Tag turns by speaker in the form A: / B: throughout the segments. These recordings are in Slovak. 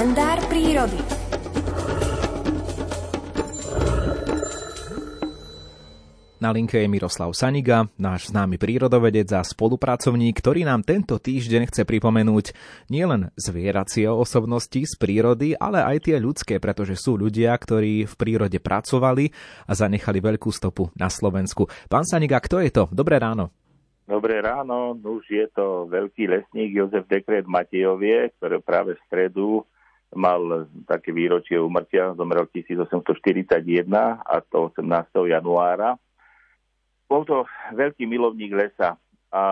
A: kalendár prírody. Na linke je Miroslav Saniga, náš známy prírodovedec a spolupracovník, ktorý nám tento týždeň chce pripomenúť nielen zvieracie osobnosti z prírody, ale aj tie ľudské, pretože sú ľudia, ktorí v prírode pracovali a zanechali veľkú stopu na Slovensku. Pán Saniga, kto je to? Dobré ráno.
B: Dobré ráno, už je to veľký lesník Jozef Dekret Matejovie, ktorý práve v stredu mal také výročie umrtia, zomrel 1841 a to 18. januára. Bol to veľký milovník lesa a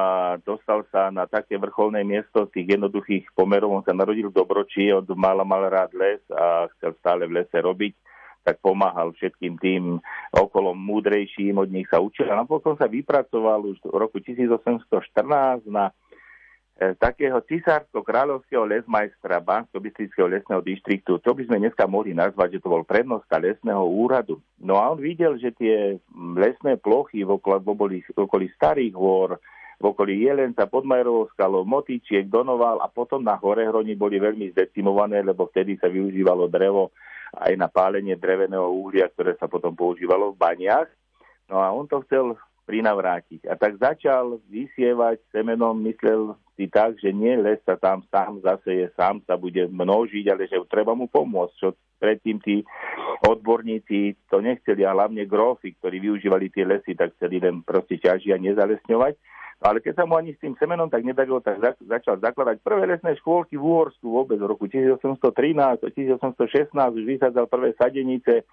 B: dostal sa na také vrcholné miesto tých jednoduchých pomerov. On sa narodil v Dobroči, on mal, mal rád les a chcel stále v lese robiť tak pomáhal všetkým tým okolo múdrejším, od nich sa učil. A napokon sa vypracoval už v roku 1814 na takého cisársko-kráľovského lesmajstra Bansko-Bystrického lesného dištriktu. To by sme dneska mohli nazvať, že to bol prednosta lesného úradu. No a on videl, že tie lesné plochy v okolí, v okolí starých hôr, v okolí Jelenca, Podmajerovou skalou, Motičiek, Donoval a potom na Horehroni boli veľmi zdecimované, lebo vtedy sa využívalo drevo aj na pálenie dreveného uhlia, ktoré sa potom používalo v baniach. No a on to chcel prinavrátiť. A tak začal vysievať semenom, myslel si tak, že nie les sa tam sám zaseje, sám sa bude množiť, ale že treba mu pomôcť, čo predtým tí odborníci to nechceli a hlavne grófy, ktorí využívali tie lesy, tak chceli len proste ťažia nezalesňovať. Ale keď sa mu ani s tým semenom tak nedarilo, tak za, začal zakladať prvé lesné škôlky v Úhorsku vôbec v roku 1813, 1816 už vysádzal prvé sadenice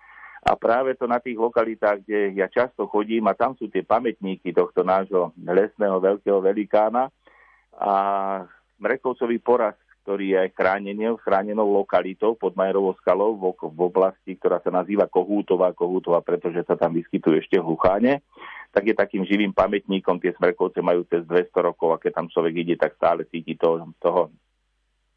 B: a práve to na tých lokalitách, kde ja často chodím a tam sú tie pamätníky tohto nášho lesného veľkého velikána a Mrekovcový poraz, ktorý je chránený, chránenou lokalitou pod Majerovou skalou v, v oblasti, ktorá sa nazýva Kohútová, Kohútová, pretože sa tam vyskytuje ešte hlucháne tak je takým živým pamätníkom. Tie smrkovce majú cez 200 rokov a keď tam človek ide, tak stále cíti to, toho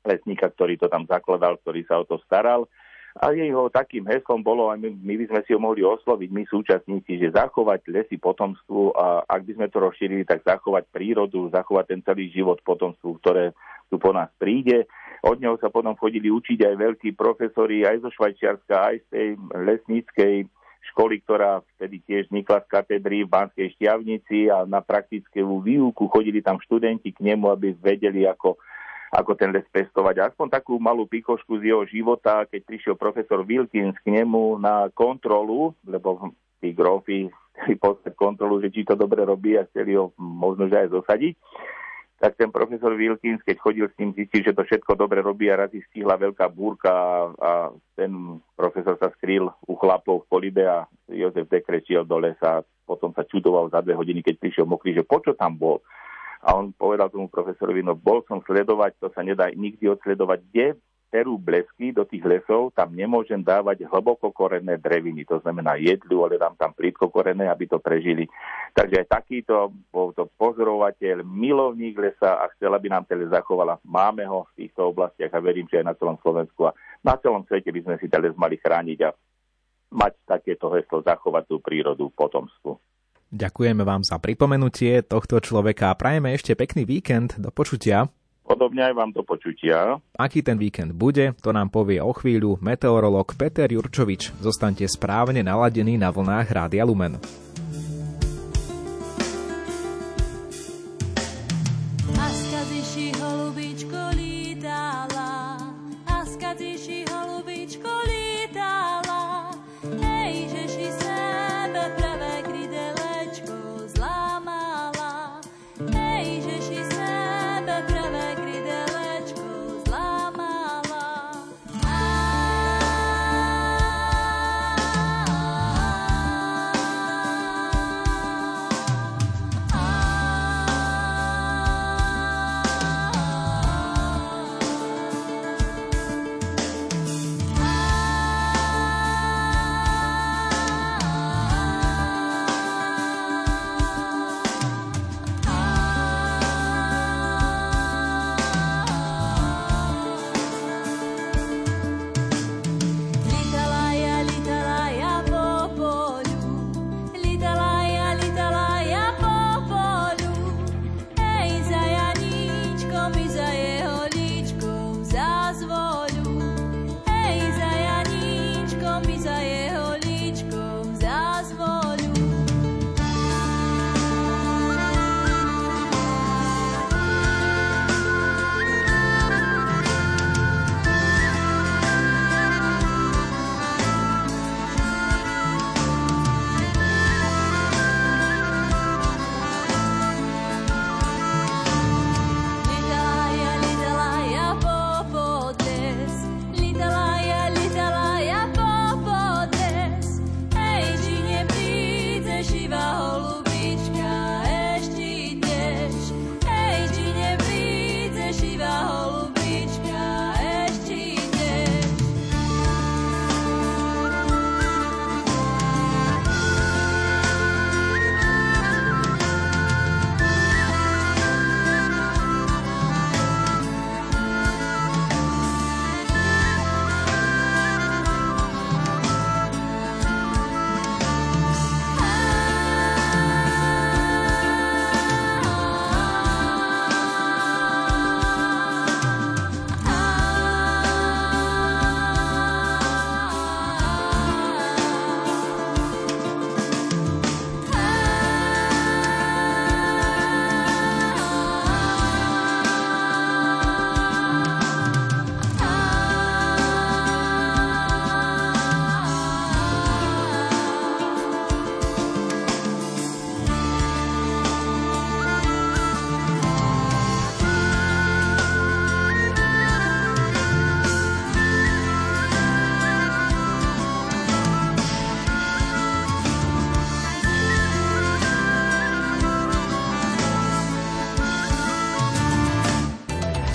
B: lesníka, ktorý to tam zakladal, ktorý sa o to staral. A jeho takým heslom bolo, a my, by sme si ho mohli osloviť, my súčasníci, že zachovať lesy potomstvu a ak by sme to rozšírili, tak zachovať prírodu, zachovať ten celý život potomstvu, ktoré tu po nás príde. Od neho sa potom chodili učiť aj veľkí profesori aj zo Švajčiarska, aj z tej lesníckej školy, ktorá vtedy tiež vznikla z katedry v Banskej šťavnici a na praktickú výuku chodili tam študenti k nemu, aby vedeli, ako, ako ten les pestovať. Aspoň takú malú pikošku z jeho života, keď prišiel profesor Wilkins k nemu na kontrolu, lebo tí grofy chceli poslať kontrolu, že či to dobre robí a chceli ho možno že aj zosadiť tak ten profesor Wilkins, keď chodil s ním, zistil, že to všetko dobre robí a raz stihla veľká búrka a, a ten profesor sa skrýl u chlapov v kolibe a Jozef Dekret šiel do lesa a potom sa čudoval za dve hodiny, keď prišiel mokrý, že počo tam bol. A on povedal tomu profesorovi, no bol som sledovať, to sa nedá nikdy odsledovať, kde perú blesky do tých lesov, tam nemôžem dávať hlboko korené dreviny, to znamená jedlu, ale dám tam plítko korené, aby to prežili. Takže aj takýto bol to pozorovateľ, milovník lesa a chcel, aby nám tele zachovala. Máme ho v týchto oblastiach a verím, že aj na celom Slovensku a na celom svete by sme si ten mali chrániť a mať takéto heslo zachovať tú prírodu potomstvu.
A: Ďakujeme vám za pripomenutie tohto človeka a prajeme ešte pekný víkend. Do počutia.
B: Podobne aj vám do počutia.
A: Aký ten víkend bude, to nám povie o chvíľu meteorolog Peter Jurčovič. Zostaňte správne naladení na vlnách Rádia Lumen. Holubičko